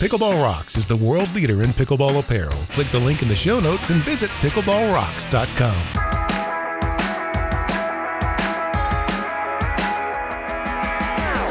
Pickleball Rocks is the world leader in pickleball apparel. Click the link in the show notes and visit pickleballrocks.com.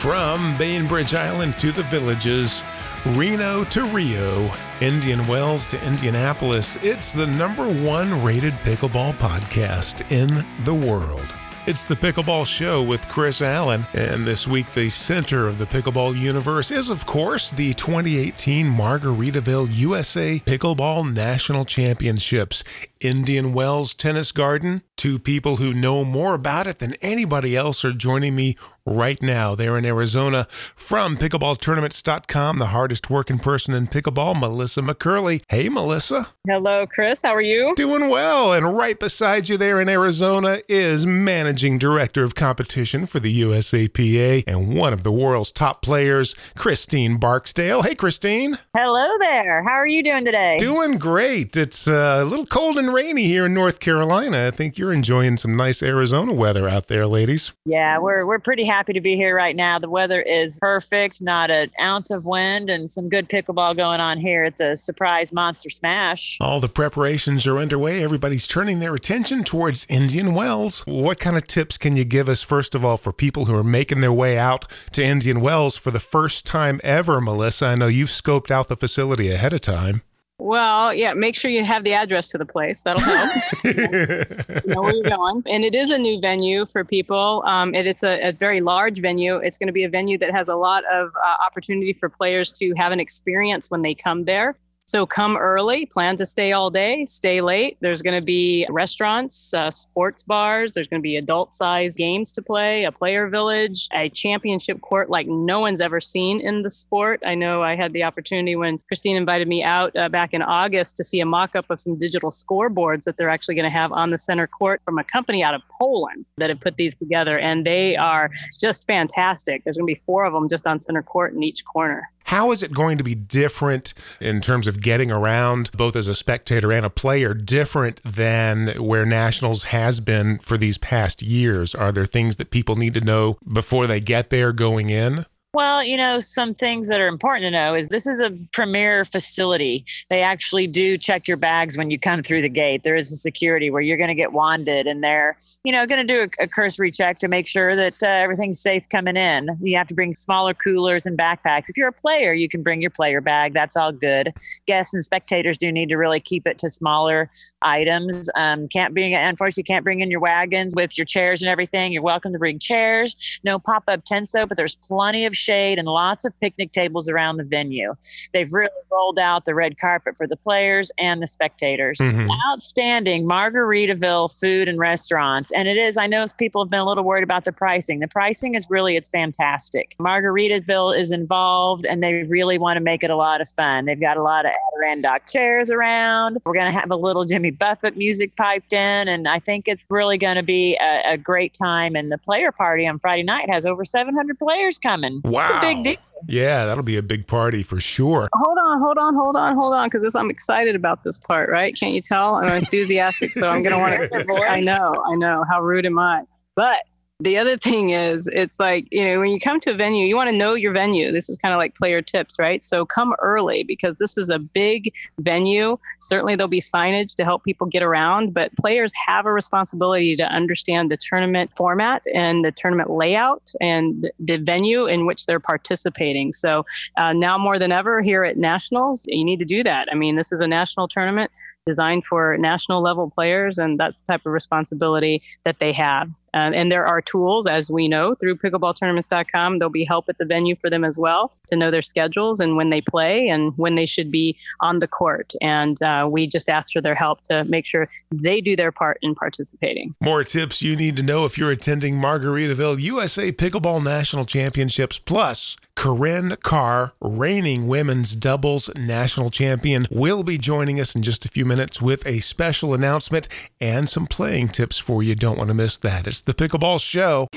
From Bainbridge Island to the villages, Reno to Rio, Indian Wells to Indianapolis, it's the number one rated pickleball podcast in the world. It's the Pickleball Show with Chris Allen, and this week the center of the pickleball universe is, of course, the 2018 Margaritaville USA Pickleball National Championships. Indian Wells Tennis Garden. Two people who know more about it than anybody else are joining me right now. They're in Arizona from pickleballtournaments.com, the hardest working person in pickleball, Melissa McCurley. Hey, Melissa. Hello, Chris. How are you? Doing well. And right beside you there in Arizona is managing director of competition for the USAPA and one of the world's top players, Christine Barksdale. Hey, Christine. Hello there. How are you doing today? Doing great. It's uh, a little cold and rainy here in North Carolina. I think you're enjoying some nice Arizona weather out there, ladies. Yeah, we're we're pretty happy to be here right now. The weather is perfect, not an ounce of wind, and some good pickleball going on here at the Surprise Monster Smash. All the preparations are underway. Everybody's turning their attention towards Indian Wells. What kind of tips can you give us, first of all, for people who are making their way out to Indian Wells for the first time ever, Melissa? I know you've scoped out the facility ahead of time. Well, yeah, make sure you have the address to the place. That'll help. know where you're going. And it is a new venue for people. Um, and it's a, a, very large venue. It's going to be a venue that has a lot of uh, opportunity for players to have an experience when they come there. So come early, plan to stay all day, stay late. There's going to be restaurants, uh, sports bars. There's going to be adult size games to play, a player village, a championship court like no one's ever seen in the sport. I know I had the opportunity when Christine invited me out uh, back in August to see a mock up of some digital scoreboards that they're actually going to have on the center court from a company out of Poland that have put these together. And they are just fantastic. There's going to be four of them just on center court in each corner. How is it going to be different in terms of getting around, both as a spectator and a player, different than where Nationals has been for these past years? Are there things that people need to know before they get there going in? Well, you know, some things that are important to know is this is a premier facility. They actually do check your bags when you come through the gate. There is a security where you're going to get wanded, and they're, you know, going to do a, a, cursory check to make sure that uh, everything's safe coming in. You have to bring smaller coolers and backpacks. If you're a player, you can bring your player bag. That's all good. Guests and spectators do need to really keep it to smaller items. Um, can't bring, unfortunately, you can't bring in your wagons with your chairs and everything. You're welcome to bring chairs. No pop up tent but there's plenty of shade and lots of picnic tables around the venue. They've really rolled out the red carpet for the players and the spectators. Mm-hmm. Outstanding Margaritaville food and restaurants. And it is, I know people have been a little worried about the pricing. The pricing is really, it's fantastic. Margaritaville is involved and they really want to make it a lot of fun. They've got a lot of Adirondack chairs around. We're going to have a little Jimmy Buffett music piped in. And I think it's really going to be a, a great time. And the player party on Friday night has over 700 players coming. Wow. It's a big deal. Yeah, that'll be a big party for sure. Hold on, hold on, hold on, hold on, because I'm excited about this part, right? Can't you tell? I'm enthusiastic, so I'm gonna want to. I know, I know. How rude am I? But the other thing is it's like you know when you come to a venue you want to know your venue. This is kind of like player tips right? So come early because this is a big venue. Certainly there'll be signage to help people get around but players have a responsibility to understand the tournament format and the tournament layout and the venue in which they're participating. So uh, now more than ever here at nationals you need to do that. I mean this is a national tournament designed for national level players and that's the type of responsibility that they have um, and there are tools, as we know, through pickleballtournaments.com. There'll be help at the venue for them as well to know their schedules and when they play and when they should be on the court. And uh, we just ask for their help to make sure they do their part in participating. More tips you need to know if you're attending Margaritaville USA Pickleball National Championships Plus. Corrine Carr, reigning women's doubles national champion, will be joining us in just a few minutes with a special announcement and some playing tips for you. Don't want to miss that. It's the Pickleball Show.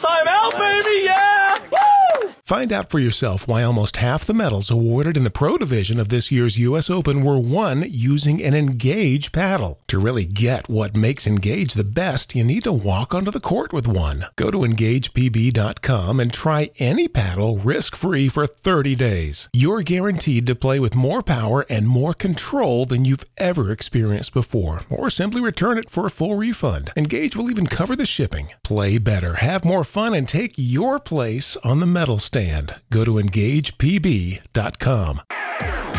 Find out for yourself why almost half the medals awarded in the pro division of this year's U.S. Open were won using an Engage paddle. To really get what makes Engage the best, you need to walk onto the court with one. Go to EngagePB.com and try any paddle risk free for 30 days. You're guaranteed to play with more power and more control than you've ever experienced before, or simply return it for a full refund. Engage will even cover the shipping. Play better, have more fun, and take your place on the medal stand. Go to EngagePB.com.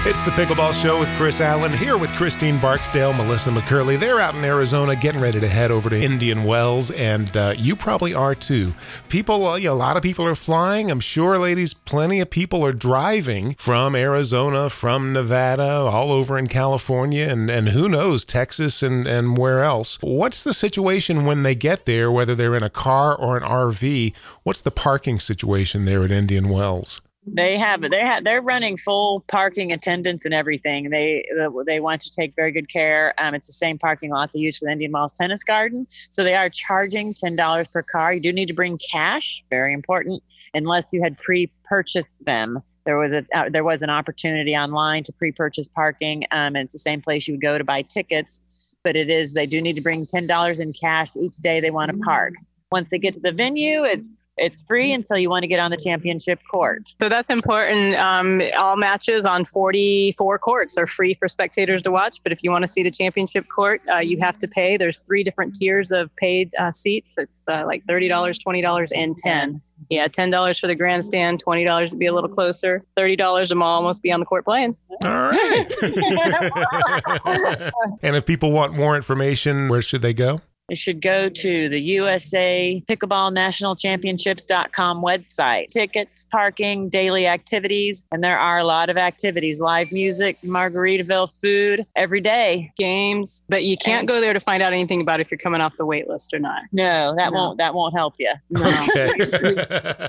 It's the Pickleball Show with Chris Allen here with Christine Barksdale, Melissa McCurley. They're out in Arizona getting ready to head over to Indian Wells, and uh, you probably are too. People, uh, you know, a lot of people are flying. I'm sure, ladies, plenty of people are driving from Arizona, from Nevada, all over in California, and, and who knows, Texas and, and where else. What's the situation when they get there, whether they're in a car or an RV? What's the parking situation there at Indian Wells? They have they have they're running full parking attendance and everything. They they want to take very good care. Um, it's the same parking lot they use for the Indian Wells Tennis Garden, so they are charging ten dollars per car. You do need to bring cash, very important, unless you had pre-purchased them. There was a uh, there was an opportunity online to pre-purchase parking, um, and it's the same place you would go to buy tickets. But it is they do need to bring ten dollars in cash each day they want to park. Once they get to the venue, it's it's free until you want to get on the championship court. So that's important. Um, all matches on 44 courts are free for spectators to watch. But if you want to see the championship court, uh, you have to pay. There's three different tiers of paid uh, seats. It's uh, like $30, $20, and 10 yeah, ten dollars for the grandstand, twenty dollars to be a little closer, thirty dollars to almost be on the court playing. All right. and if people want more information, where should they go? They should go to the USA Pickleball National Championships.com website. Tickets, parking, daily activities, and there are a lot of activities live music, Margaritaville food every day, games. But you can't and, go there to find out anything about if you're coming off the wait list or not. No, that no. won't that won't help you. No. Okay.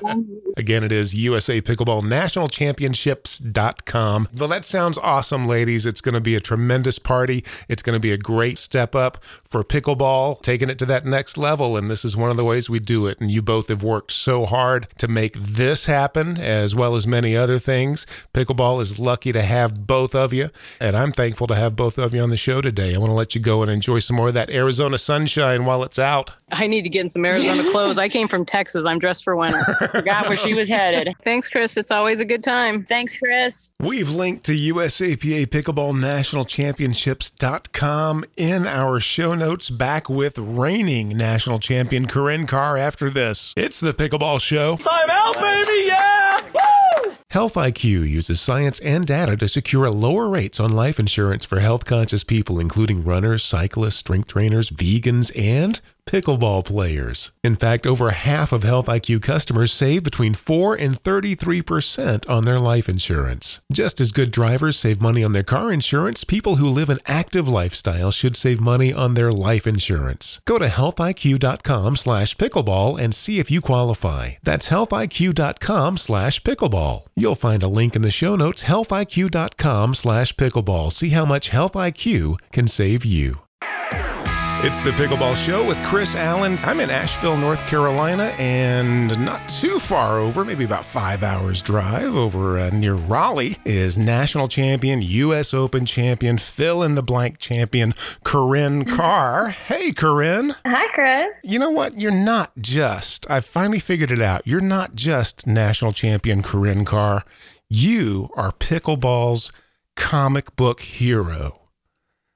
Again, it is USA Pickleball National Championships.com. Well, that sounds awesome, ladies. It's going to be a tremendous party. It's going to be a great step up for pickleball taking it to that next level. And this is one of the ways we do it. And you both have worked so hard to make this happen, as well as many other things. Pickleball is lucky to have both of you. And I'm thankful to have both of you on the show today. I want to let you go and enjoy some more of that Arizona sunshine while it's out. I need to get in some Arizona clothes. I came from Texas. I'm dressed for winter. Forgot where she was headed. Thanks, Chris. It's always a good time. Thanks, Chris. We've linked to USAPA Pickleball National Championships.com in our show notes back with reigning national champion Corrine Carr after this. It's the Pickleball Show. Time out, baby! Yeah! Woo! Health IQ uses science and data to secure lower rates on life insurance for health conscious people, including runners, cyclists, strength trainers, vegans, and pickleball players. In fact, over half of Health IQ customers save between 4 and 33% on their life insurance. Just as good drivers save money on their car insurance, people who live an active lifestyle should save money on their life insurance. Go to healthiq.com/pickleball and see if you qualify. That's healthiq.com/pickleball. You'll find a link in the show notes healthiq.com/pickleball. See how much Health IQ can save you. It's the Pickleball Show with Chris Allen. I'm in Asheville, North Carolina, and not too far over, maybe about five hours drive over uh, near Raleigh, is national champion, U.S. Open champion, fill in the blank champion, Corrine Carr. hey, Corrine. Hi, Chris. You know what? You're not just, I finally figured it out. You're not just national champion, Corrine Carr. You are pickleball's comic book hero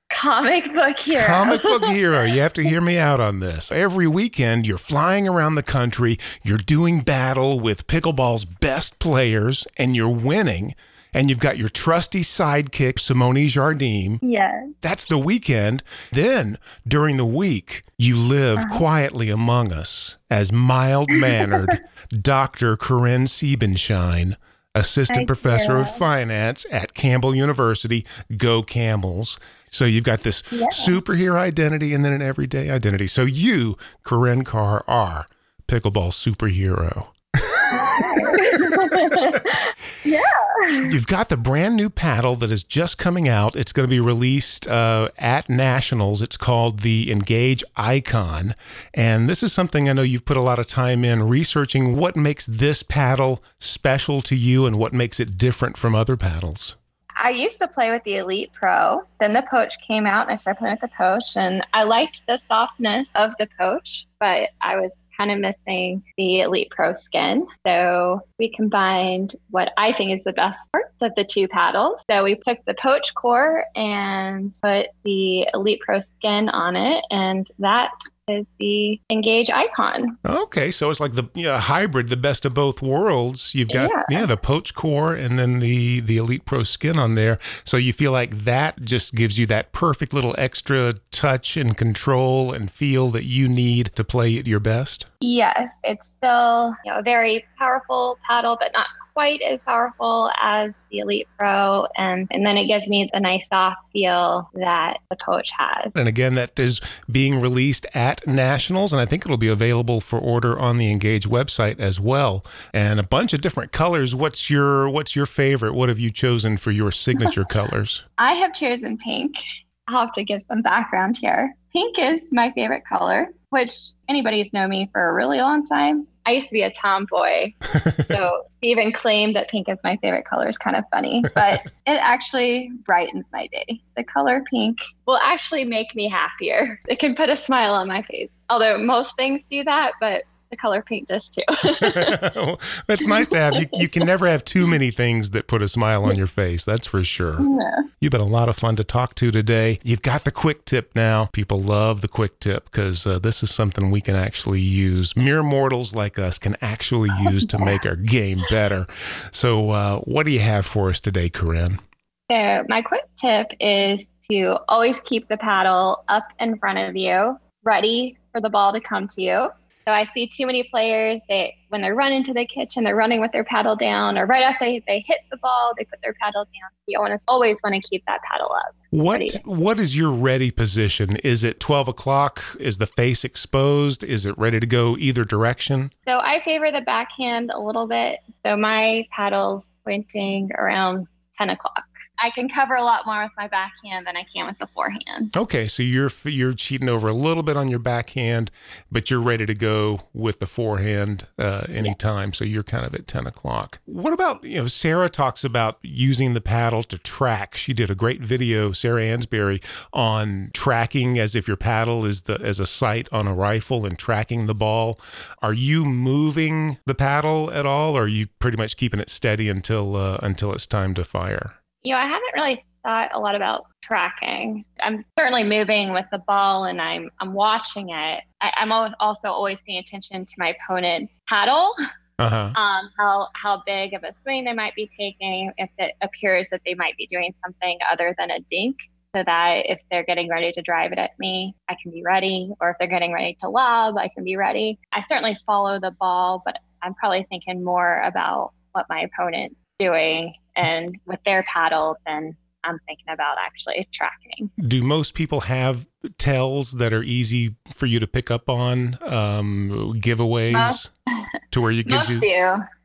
comic book hero. Comic book hero. You have to hear me out on this. Every weekend, you're flying around the country, you're doing battle with pickleball's best players, and you're winning. And you've got your trusty sidekick, Simone Jardim. Yes. That's the weekend. Then, during the week, you live uh-huh. quietly among us as mild mannered Dr. Corrine Siebenshine assistant professor of finance at Campbell University. Go Camels. So you've got this yeah. superhero identity and then an everyday identity. So you, Corrine Carr, are pickleball superhero. yeah. You've got the brand new paddle that is just coming out. It's going to be released uh, at Nationals. It's called the Engage Icon. And this is something I know you've put a lot of time in researching what makes this paddle special to you and what makes it different from other paddles. I used to play with the Elite Pro. Then the Poach came out and I started playing with the Poach. And I liked the softness of the Poach, but I was kind of missing the Elite Pro skin. So we combined what I think is the best parts of the two paddles. So we took the Poach core and put the Elite Pro skin on it, and that is the Engage icon. Okay, so it's like the you know, hybrid, the best of both worlds. You've got yeah. yeah. the Poach core and then the the Elite Pro skin on there. So you feel like that just gives you that perfect little extra touch and control and feel that you need to play at your best. Yes, it's still you know a very powerful paddle, but not quite as powerful as the Elite Pro, and, and then it gives me the nice soft feel that the Poach has. And again, that is being released at Nationals, and I think it'll be available for order on the Engage website as well. And a bunch of different colors. What's your What's your favorite? What have you chosen for your signature colors? I have chosen pink. I'll have to give some background here. Pink is my favorite color, which anybody's known me for a really long time I used to be a tomboy. so to even claim that pink is my favorite color is kind of funny, but it actually brightens my day. The color pink will actually make me happier. It can put a smile on my face. Although most things do that, but the color paint does too. That's nice to have. You, you can never have too many things that put a smile on your face. That's for sure. Yeah. You've been a lot of fun to talk to today. You've got the quick tip now. People love the quick tip because uh, this is something we can actually use. Mere mortals like us can actually use to make our game better. So, uh, what do you have for us today, Corrine? So, my quick tip is to always keep the paddle up in front of you, ready for the ball to come to you. So I see too many players that when they run into the kitchen, they're running with their paddle down, or right after they, they hit the ball, they put their paddle down. You always always want to keep that paddle up. What ready. What is your ready position? Is it 12 o'clock? Is the face exposed? Is it ready to go either direction? So I favor the backhand a little bit. So my paddle's pointing around 10 o'clock. I can cover a lot more with my backhand than I can with the forehand. Okay, so you're you're cheating over a little bit on your backhand, but you're ready to go with the forehand uh, anytime. Yeah. So you're kind of at ten o'clock. What about you know Sarah talks about using the paddle to track. She did a great video, Sarah Ansboury, on tracking as if your paddle is the as a sight on a rifle and tracking the ball. Are you moving the paddle at all, or are you pretty much keeping it steady until uh, until it's time to fire? You know, I haven't really thought a lot about tracking. I'm certainly moving with the ball and I'm I'm watching it. I, am also always paying attention to my opponent's paddle. Uh-huh. Um, how how big of a swing they might be taking, if it appears that they might be doing something other than a dink, so that if they're getting ready to drive it at me, I can be ready, or if they're getting ready to lob, I can be ready. I certainly follow the ball, but I'm probably thinking more about what my opponent's doing and with their paddle, then I'm thinking about actually tracking. Do most people have tells that are easy for you to pick up on? Um, giveaways most, to where you gives you. Do.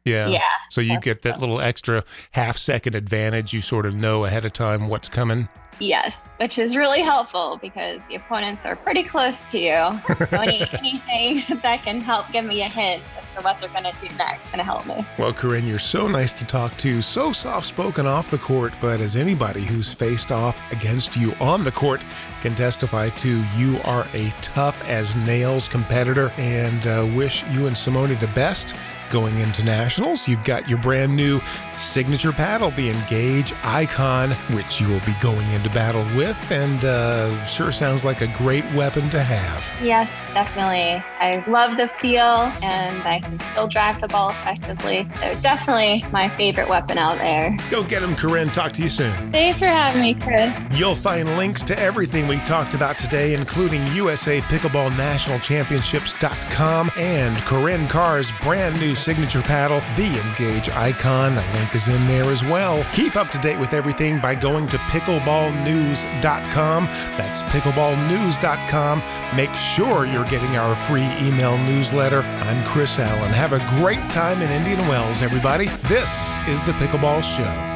Yeah. Yeah. So you get that little extra half second advantage. You sort of know ahead of time what's coming. Yes, which is really helpful because the opponents are pretty close to you. So any, anything that can help give me a hint as to what they're going to do next going to help me. Well, Corrine, you're so nice to talk to, so soft spoken off the court, but as anybody who's faced off against you on the court can testify to, you are a tough as nails competitor and uh, wish you and Simone the best going into nationals. You've got your brand new signature paddle, the Engage Icon, which you will be going into battle with, and uh, sure sounds like a great weapon to have. Yes, definitely. I love the feel, and I can still drive the ball effectively. So definitely my favorite weapon out there. Go get him, Corrine. Talk to you soon. Thanks for having me, Chris. You'll find links to everything we talked about today, including USA Pickleball National Championships.com and Corrine Carr's brand new signature paddle, the Engage Icon. The link is in there as well. Keep up to date with everything by going to pickleballnews.com. That's pickleballnews.com. Make sure you're getting our free email newsletter. I'm Chris Allen. Have a great time in Indian Wells, everybody. This is the Pickleball Show.